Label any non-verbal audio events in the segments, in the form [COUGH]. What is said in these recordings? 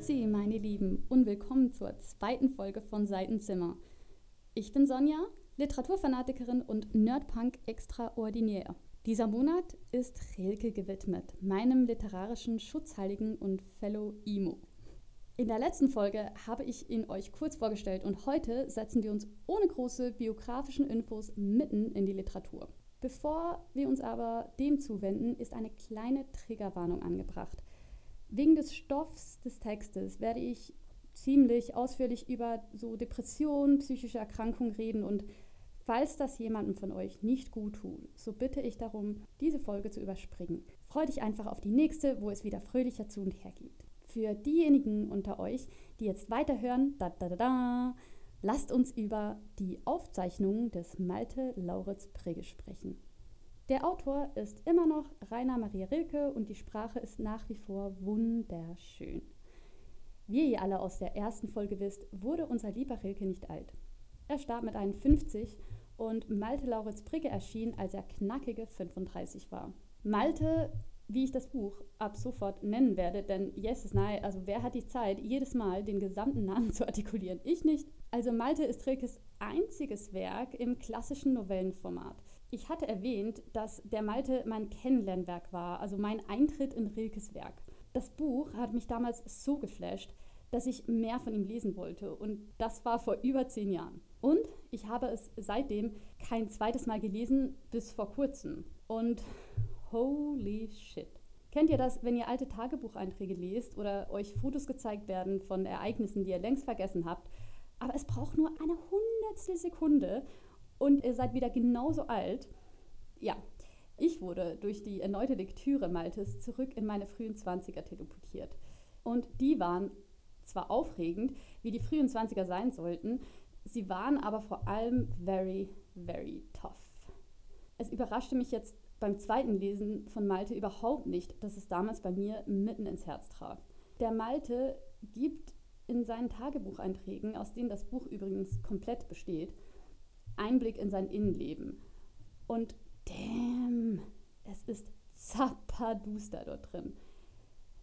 Grüezi, meine Lieben, und willkommen zur zweiten Folge von Seitenzimmer. Ich bin Sonja, Literaturfanatikerin und Nerdpunk extraordinär. Dieser Monat ist Rilke gewidmet, meinem literarischen Schutzheiligen und Fellow Emo. In der letzten Folge habe ich ihn euch kurz vorgestellt und heute setzen wir uns ohne große biografischen Infos mitten in die Literatur. Bevor wir uns aber dem zuwenden, ist eine kleine Triggerwarnung angebracht. Wegen des Stoffs des Textes werde ich ziemlich ausführlich über so Depressionen, psychische Erkrankungen reden und falls das jemandem von euch nicht gut tut, so bitte ich darum, diese Folge zu überspringen. Freu dich einfach auf die nächste, wo es wieder fröhlicher zu und her geht. Für diejenigen unter euch, die jetzt weiterhören, da da da da, lasst uns über die Aufzeichnungen des Malte Lauritz Prigge sprechen. Der Autor ist immer noch Rainer Maria Rilke und die Sprache ist nach wie vor wunderschön. Wie ihr alle aus der ersten Folge wisst, wurde unser lieber Rilke nicht alt. Er starb mit 51 und Malte Lauritz Brigge erschien, als er knackige 35 war. Malte, wie ich das Buch ab sofort nennen werde, denn yes is nein, also wer hat die Zeit, jedes Mal den gesamten Namen zu artikulieren? Ich nicht. Also Malte ist Rilkes einziges Werk im klassischen Novellenformat. Ich hatte erwähnt, dass der Malte mein Kennenlernwerk war, also mein Eintritt in Rilkes Werk. Das Buch hat mich damals so geflasht, dass ich mehr von ihm lesen wollte. Und das war vor über zehn Jahren. Und ich habe es seitdem kein zweites Mal gelesen, bis vor kurzem. Und holy shit. Kennt ihr das, wenn ihr alte Tagebucheinträge lest oder euch Fotos gezeigt werden von Ereignissen, die ihr längst vergessen habt? Aber es braucht nur eine hundertstel Sekunde und ihr seid wieder genauso alt. Ja, ich wurde durch die erneute Lektüre Maltes zurück in meine frühen 20er teleportiert. Und die waren zwar aufregend, wie die frühen 20er sein sollten, sie waren aber vor allem very, very tough. Es überraschte mich jetzt beim zweiten Lesen von Malte überhaupt nicht, dass es damals bei mir mitten ins Herz traf. Der Malte gibt in seinen Tagebucheinträgen, aus denen das Buch übrigens komplett besteht, Einblick in sein Innenleben. Und damn, es ist zapperduster dort drin.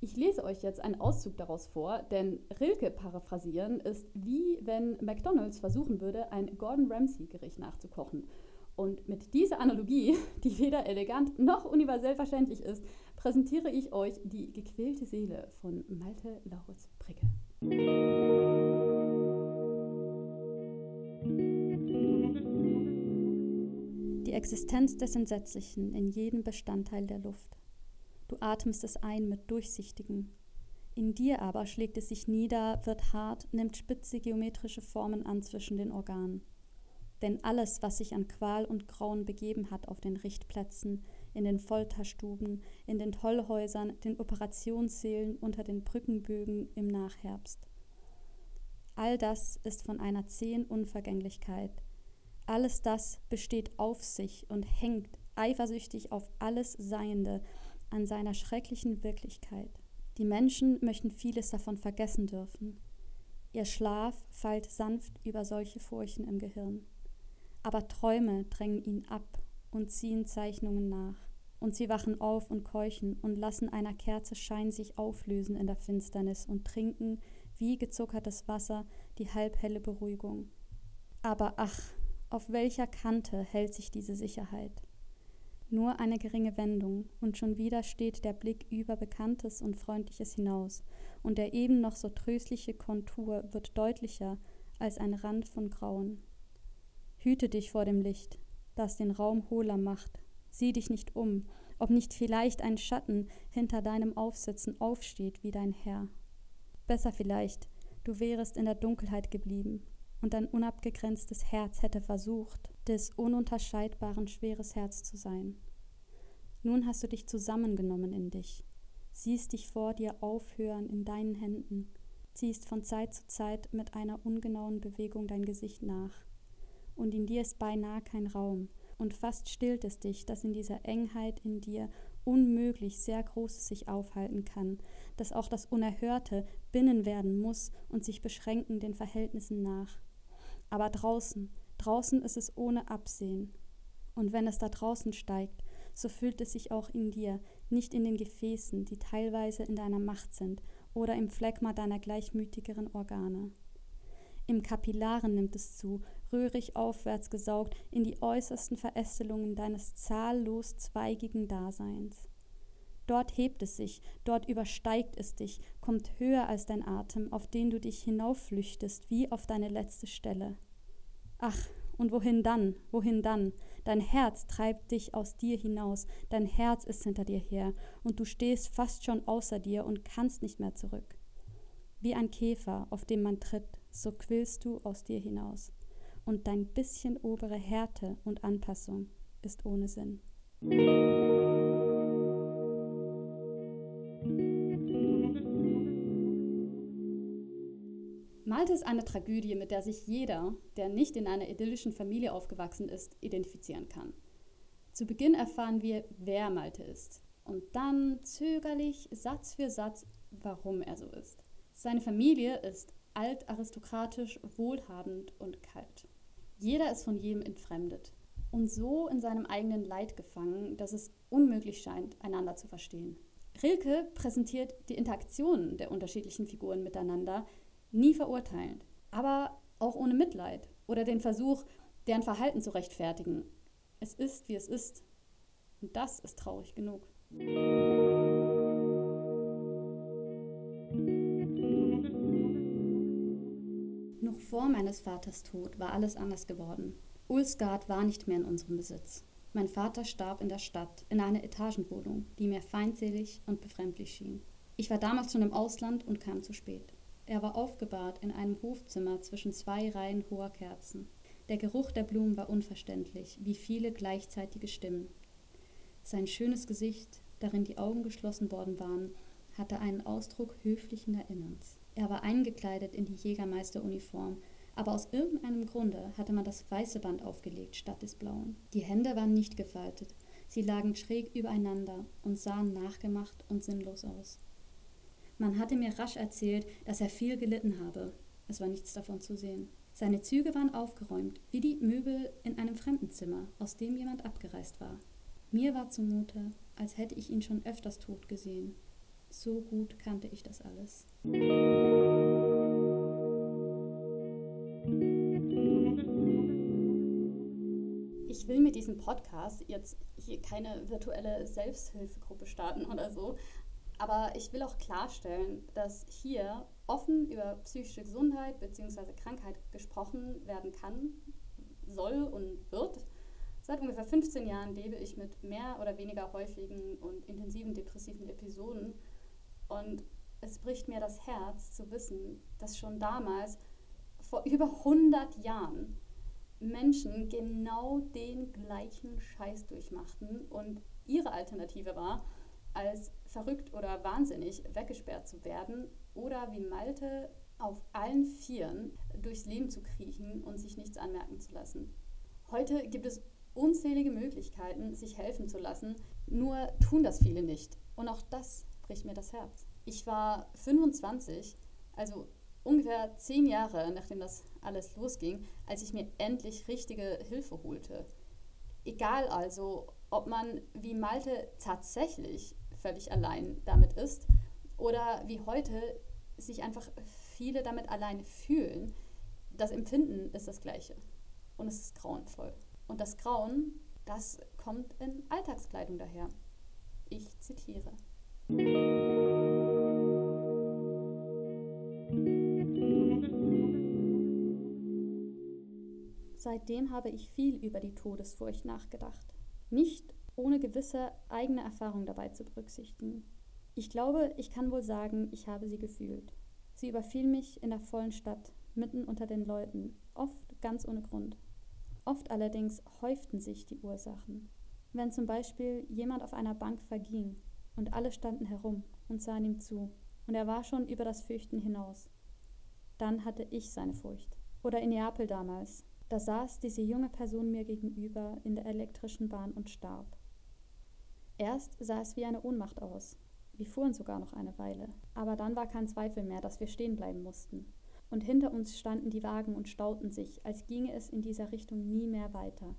Ich lese euch jetzt einen Auszug daraus vor, denn Rilke paraphrasieren ist wie wenn McDonald's versuchen würde, ein Gordon Ramsay-Gericht nachzukochen. Und mit dieser Analogie, die weder elegant noch universell verständlich ist, präsentiere ich euch die gequälte Seele von Malte Lauritz Brigge. Existenz des Entsetzlichen in jedem Bestandteil der Luft. Du atmest es ein mit durchsichtigem. In dir aber schlägt es sich nieder, wird hart, nimmt spitze geometrische Formen an zwischen den Organen. Denn alles, was sich an Qual und Grauen begeben hat auf den Richtplätzen, in den Folterstuben, in den Tollhäusern, den Operationssälen, unter den Brückenbögen im Nachherbst. All das ist von einer zähen Unvergänglichkeit, alles das besteht auf sich und hängt eifersüchtig auf alles Seiende an seiner schrecklichen Wirklichkeit. Die Menschen möchten vieles davon vergessen dürfen. Ihr Schlaf fällt sanft über solche Furchen im Gehirn. Aber Träume drängen ihn ab und ziehen Zeichnungen nach. Und sie wachen auf und keuchen und lassen einer Kerze Schein sich auflösen in der Finsternis und trinken wie gezuckertes Wasser die halbhelle Beruhigung. Aber ach, auf welcher Kante hält sich diese Sicherheit? Nur eine geringe Wendung, und schon wieder steht der Blick über Bekanntes und Freundliches hinaus, und der eben noch so tröstliche Kontur wird deutlicher als ein Rand von Grauen. Hüte dich vor dem Licht, das den Raum hohler macht. Sieh dich nicht um, ob nicht vielleicht ein Schatten hinter deinem Aufsitzen aufsteht wie dein Herr. Besser vielleicht, du wärest in der Dunkelheit geblieben, und dein unabgegrenztes Herz hätte versucht, des ununterscheidbaren schweres Herz zu sein. Nun hast du dich zusammengenommen in dich, siehst dich vor dir aufhören in deinen Händen, ziehst von Zeit zu Zeit mit einer ungenauen Bewegung dein Gesicht nach. Und in dir ist beinahe kein Raum, und fast stillt es dich, dass in dieser Engheit in dir unmöglich sehr Großes sich aufhalten kann, dass auch das Unerhörte binnen werden muss und sich beschränken den Verhältnissen nach. Aber draußen, draußen ist es ohne Absehen. Und wenn es da draußen steigt, so füllt es sich auch in dir, nicht in den Gefäßen, die teilweise in deiner Macht sind oder im Phlegma deiner gleichmütigeren Organe. Im Kapillaren nimmt es zu, röhrig aufwärts gesaugt in die äußersten Verästelungen deines zahllos zweigigen Daseins. Dort hebt es sich, dort übersteigt es dich, kommt höher als dein Atem, auf den du dich hinaufflüchtest, wie auf deine letzte Stelle. Ach, und wohin dann? Wohin dann? Dein Herz treibt dich aus dir hinaus, dein Herz ist hinter dir her, und du stehst fast schon außer dir und kannst nicht mehr zurück. Wie ein Käfer, auf dem man tritt, so quillst du aus dir hinaus, und dein bisschen obere Härte und Anpassung ist ohne Sinn. Malte ist eine Tragödie, mit der sich jeder, der nicht in einer idyllischen Familie aufgewachsen ist, identifizieren kann. Zu Beginn erfahren wir, wer Malte ist und dann zögerlich, Satz für Satz, warum er so ist. Seine Familie ist altaristokratisch, wohlhabend und kalt. Jeder ist von jedem entfremdet und so in seinem eigenen Leid gefangen, dass es unmöglich scheint, einander zu verstehen. Rilke präsentiert die Interaktionen der unterschiedlichen Figuren miteinander nie verurteilend, aber auch ohne Mitleid oder den Versuch, deren Verhalten zu rechtfertigen. Es ist, wie es ist. Und das ist traurig genug. Noch vor meines Vaters Tod war alles anders geworden. Ulsgard war nicht mehr in unserem Besitz. Mein Vater starb in der Stadt, in einer Etagenwohnung, die mir feindselig und befremdlich schien. Ich war damals schon im Ausland und kam zu spät. Er war aufgebahrt in einem Hofzimmer zwischen zwei Reihen hoher Kerzen. Der Geruch der Blumen war unverständlich, wie viele gleichzeitige Stimmen. Sein schönes Gesicht, darin die Augen geschlossen worden waren, hatte einen Ausdruck höflichen Erinnerns. Er war eingekleidet in die Jägermeisteruniform, aber aus irgendeinem Grunde hatte man das weiße Band aufgelegt statt des blauen. Die Hände waren nicht gefaltet, sie lagen schräg übereinander und sahen nachgemacht und sinnlos aus. Man hatte mir rasch erzählt, dass er viel gelitten habe. Es war nichts davon zu sehen. Seine Züge waren aufgeräumt, wie die Möbel in einem Fremdenzimmer, aus dem jemand abgereist war. Mir war zumute, als hätte ich ihn schon öfters tot gesehen. So gut kannte ich das alles. Ich will mit diesem Podcast jetzt hier keine virtuelle Selbsthilfegruppe starten oder so, aber ich will auch klarstellen, dass hier offen über psychische Gesundheit bzw. Krankheit gesprochen werden kann, soll und wird. Seit ungefähr 15 Jahren lebe ich mit mehr oder weniger häufigen und intensiven depressiven Episoden und es bricht mir das Herz zu wissen, dass schon damals, vor über 100 Jahren, Menschen genau den gleichen Scheiß durchmachten und ihre Alternative war, als verrückt oder wahnsinnig weggesperrt zu werden oder wie Malte auf allen Vieren durchs Leben zu kriechen und sich nichts anmerken zu lassen. Heute gibt es unzählige Möglichkeiten, sich helfen zu lassen, nur tun das viele nicht. Und auch das bricht mir das Herz. Ich war 25, also ungefähr zehn Jahre nachdem das alles losging, als ich mir endlich richtige Hilfe holte. Egal also, ob man wie Malte tatsächlich völlig allein damit ist oder wie heute sich einfach viele damit alleine fühlen. Das Empfinden ist das gleiche und es ist grauenvoll. Und das Grauen, das kommt in Alltagskleidung daher. Ich zitiere. Seitdem habe ich viel über die Todesfurcht nachgedacht. Nicht ohne gewisse eigene Erfahrung dabei zu berücksichtigen. Ich glaube, ich kann wohl sagen, ich habe sie gefühlt. Sie überfiel mich in der vollen Stadt, mitten unter den Leuten, oft ganz ohne Grund. Oft allerdings häuften sich die Ursachen. Wenn zum Beispiel jemand auf einer Bank verging und alle standen herum und sahen ihm zu, und er war schon über das Fürchten hinaus, dann hatte ich seine Furcht. Oder in Neapel damals, da saß diese junge Person mir gegenüber in der elektrischen Bahn und starb. Erst sah es wie eine Ohnmacht aus. Wir fuhren sogar noch eine Weile. Aber dann war kein Zweifel mehr, dass wir stehen bleiben mussten. Und hinter uns standen die Wagen und stauten sich, als ginge es in dieser Richtung nie mehr weiter.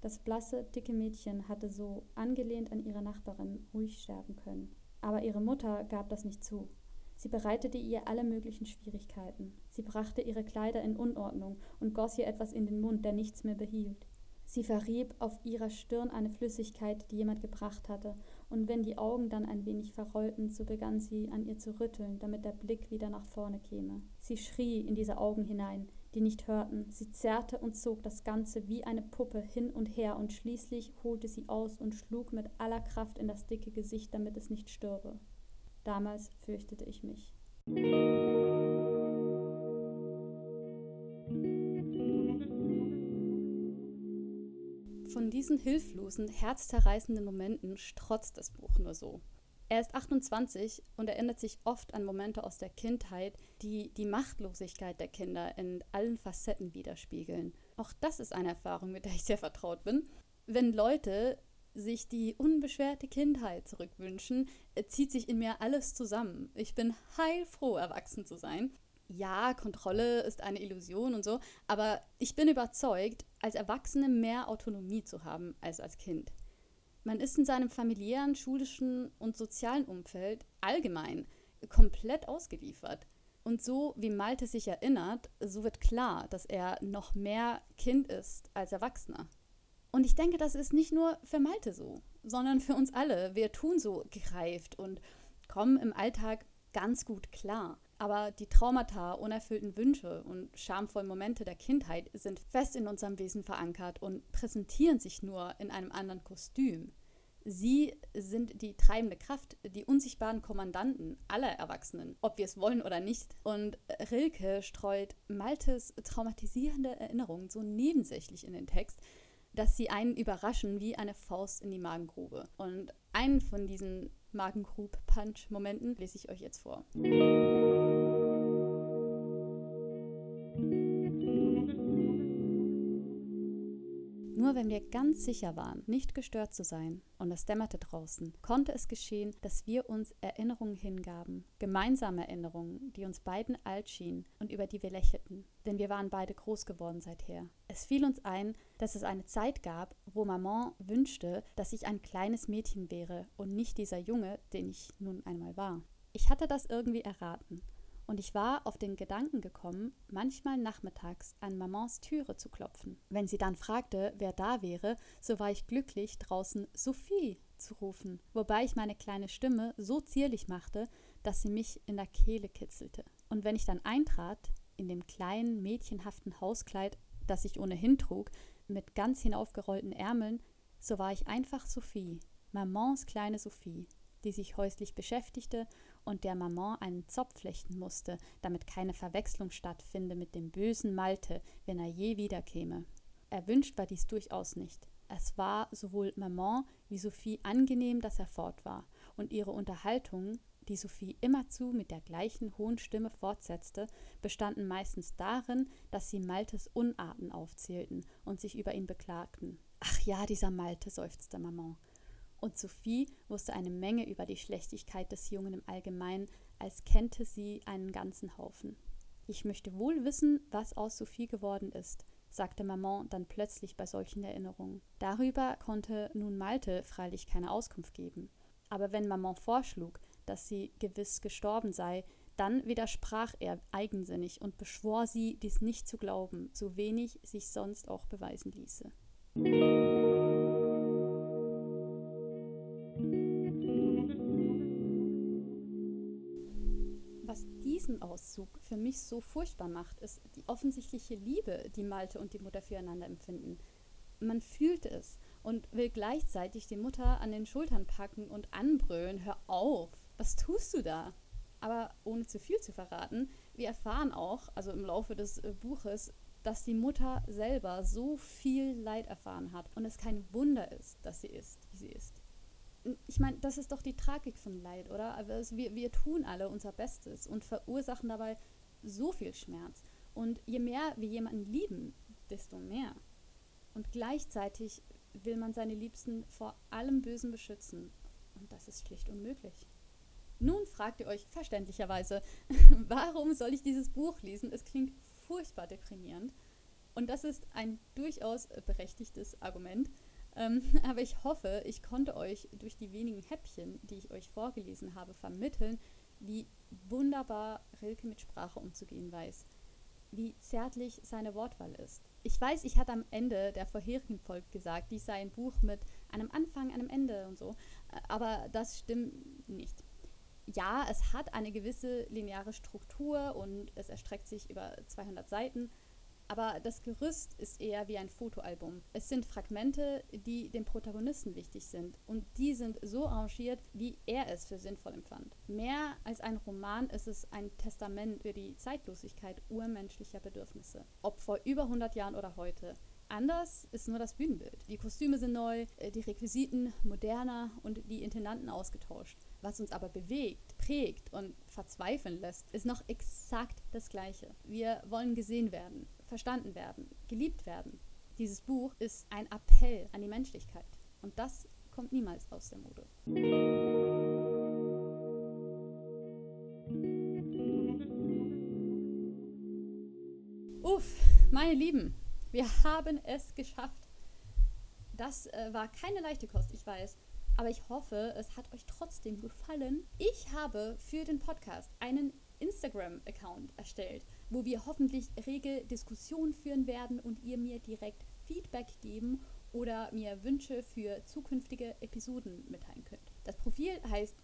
Das blasse, dicke Mädchen hatte so, angelehnt an ihre Nachbarin, ruhig sterben können. Aber ihre Mutter gab das nicht zu. Sie bereitete ihr alle möglichen Schwierigkeiten. Sie brachte ihre Kleider in Unordnung und goss ihr etwas in den Mund, der nichts mehr behielt. Sie verrieb auf ihrer Stirn eine Flüssigkeit, die jemand gebracht hatte, und wenn die Augen dann ein wenig verrollten, so begann sie an ihr zu rütteln, damit der Blick wieder nach vorne käme. Sie schrie in diese Augen hinein, die nicht hörten, sie zerrte und zog das Ganze wie eine Puppe hin und her, und schließlich holte sie aus und schlug mit aller Kraft in das dicke Gesicht, damit es nicht stürbe. Damals fürchtete ich mich. Von diesen hilflosen, herzzerreißenden Momenten strotzt das Buch nur so. Er ist 28 und erinnert sich oft an Momente aus der Kindheit, die die Machtlosigkeit der Kinder in allen Facetten widerspiegeln. Auch das ist eine Erfahrung, mit der ich sehr vertraut bin. Wenn Leute sich die unbeschwerte Kindheit zurückwünschen, zieht sich in mir alles zusammen. Ich bin heilfroh, erwachsen zu sein. Ja, Kontrolle ist eine Illusion und so, aber ich bin überzeugt, als Erwachsene mehr Autonomie zu haben als als Kind. Man ist in seinem familiären, schulischen und sozialen Umfeld allgemein komplett ausgeliefert. Und so wie Malte sich erinnert, so wird klar, dass er noch mehr Kind ist als Erwachsener. Und ich denke, das ist nicht nur für Malte so, sondern für uns alle. Wir tun so gereift und kommen im Alltag ganz gut klar. Aber die Traumata, unerfüllten Wünsche und schamvollen Momente der Kindheit sind fest in unserem Wesen verankert und präsentieren sich nur in einem anderen Kostüm. Sie sind die treibende Kraft, die unsichtbaren Kommandanten aller Erwachsenen, ob wir es wollen oder nicht. Und Rilke streut Maltes traumatisierende Erinnerungen so nebensächlich in den Text, dass sie einen überraschen wie eine Faust in die Magengrube. Und einen von diesen Magengrub-Punch-Momenten lese ich euch jetzt vor. Wenn wir ganz sicher waren, nicht gestört zu sein, und es dämmerte draußen, konnte es geschehen, dass wir uns Erinnerungen hingaben, gemeinsame Erinnerungen, die uns beiden alt schienen und über die wir lächelten, denn wir waren beide groß geworden seither. Es fiel uns ein, dass es eine Zeit gab, wo Maman wünschte, dass ich ein kleines Mädchen wäre und nicht dieser Junge, den ich nun einmal war. Ich hatte das irgendwie erraten und ich war auf den Gedanken gekommen, manchmal nachmittags an Mamans Türe zu klopfen. Wenn sie dann fragte, wer da wäre, so war ich glücklich, draußen Sophie zu rufen, wobei ich meine kleine Stimme so zierlich machte, dass sie mich in der Kehle kitzelte. Und wenn ich dann eintrat, in dem kleinen, mädchenhaften Hauskleid, das ich ohnehin trug, mit ganz hinaufgerollten Ärmeln, so war ich einfach Sophie, Mamans kleine Sophie, die sich häuslich beschäftigte und der Maman einen Zopf flechten musste, damit keine Verwechslung stattfinde mit dem bösen Malte, wenn er je wiederkäme. Erwünscht war dies durchaus nicht. Es war sowohl Maman wie Sophie angenehm, dass er fort war, und ihre Unterhaltungen, die Sophie immerzu mit der gleichen hohen Stimme fortsetzte, bestanden meistens darin, dass sie Maltes Unarten aufzählten und sich über ihn beklagten. Ach ja, dieser Malte, seufzte Maman und Sophie wusste eine Menge über die Schlechtigkeit des Jungen im Allgemeinen, als kennte sie einen ganzen Haufen. Ich möchte wohl wissen, was aus Sophie geworden ist, sagte Maman dann plötzlich bei solchen Erinnerungen. Darüber konnte nun Malte freilich keine Auskunft geben. Aber wenn Maman vorschlug, dass sie gewiss gestorben sei, dann widersprach er eigensinnig und beschwor sie, dies nicht zu glauben, so wenig sich sonst auch beweisen ließe. Auszug für mich so furchtbar macht, ist die offensichtliche Liebe, die Malte und die Mutter füreinander empfinden. Man fühlt es und will gleichzeitig die Mutter an den Schultern packen und anbrüllen, hör auf, was tust du da? Aber ohne zu viel zu verraten, wir erfahren auch, also im Laufe des äh, Buches, dass die Mutter selber so viel Leid erfahren hat und es kein Wunder ist, dass sie ist, wie sie ist ich meine, das ist doch die Tragik von Leid, oder? Also wir, wir tun alle unser Bestes und verursachen dabei so viel Schmerz. Und je mehr wir jemanden lieben, desto mehr. Und gleichzeitig will man seine Liebsten vor allem Bösen beschützen. Und das ist schlicht unmöglich. Nun fragt ihr euch verständlicherweise, [LAUGHS] warum soll ich dieses Buch lesen? Es klingt furchtbar deprimierend. Und das ist ein durchaus berechtigtes Argument. Ähm, [LAUGHS] aber ich hoffe, ich konnte euch durch die wenigen Häppchen, die ich euch vorgelesen habe, vermitteln, wie wunderbar Rilke mit Sprache umzugehen weiß, wie zärtlich seine Wortwahl ist. Ich weiß, ich hatte am Ende der vorherigen Folge gesagt, dies sei ein Buch mit einem Anfang, einem Ende und so, aber das stimmt nicht. Ja, es hat eine gewisse lineare Struktur und es erstreckt sich über 200 Seiten, aber das Gerüst ist eher wie ein Fotoalbum. Es sind Fragmente, die dem Protagonisten wichtig sind. Und die sind so arrangiert, wie er es für sinnvoll empfand. Mehr als ein Roman ist es ein Testament für die Zeitlosigkeit urmenschlicher Bedürfnisse. Ob vor über 100 Jahren oder heute. Anders ist nur das Bühnenbild. Die Kostüme sind neu, äh, die Requisiten moderner und die Intendanten ausgetauscht. Was uns aber bewegt, prägt und verzweifeln lässt, ist noch exakt das Gleiche. Wir wollen gesehen werden, verstanden werden, geliebt werden. Dieses Buch ist ein Appell an die Menschlichkeit. Und das kommt niemals aus der Mode. Uff, meine Lieben, wir haben es geschafft. Das äh, war keine leichte Kost, ich weiß. Aber ich hoffe, es hat euch trotzdem gefallen. Ich habe für den Podcast einen Instagram-Account erstellt, wo wir hoffentlich rege Diskussionen führen werden und ihr mir direkt Feedback geben oder mir Wünsche für zukünftige Episoden mitteilen könnt. Das Profil heißt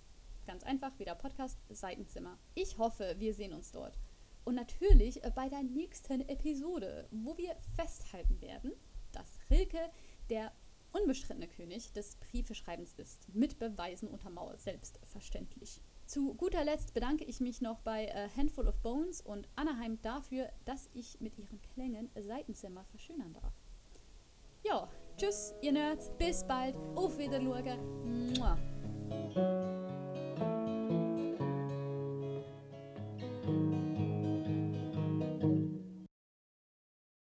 ganz einfach wieder Podcast Seitenzimmer. Ich hoffe, wir sehen uns dort. Und natürlich bei der nächsten Episode, wo wir festhalten werden, dass Rilke der unbestrittene König des Briefeschreibens ist, mit Beweisen untermauert, selbstverständlich. Zu guter Letzt bedanke ich mich noch bei A Handful of Bones und Anaheim dafür, dass ich mit ihren Klängen Seitenzimmer verschönern darf. Ja, tschüss, ihr Nerds, bis bald, auf Wiedersehen.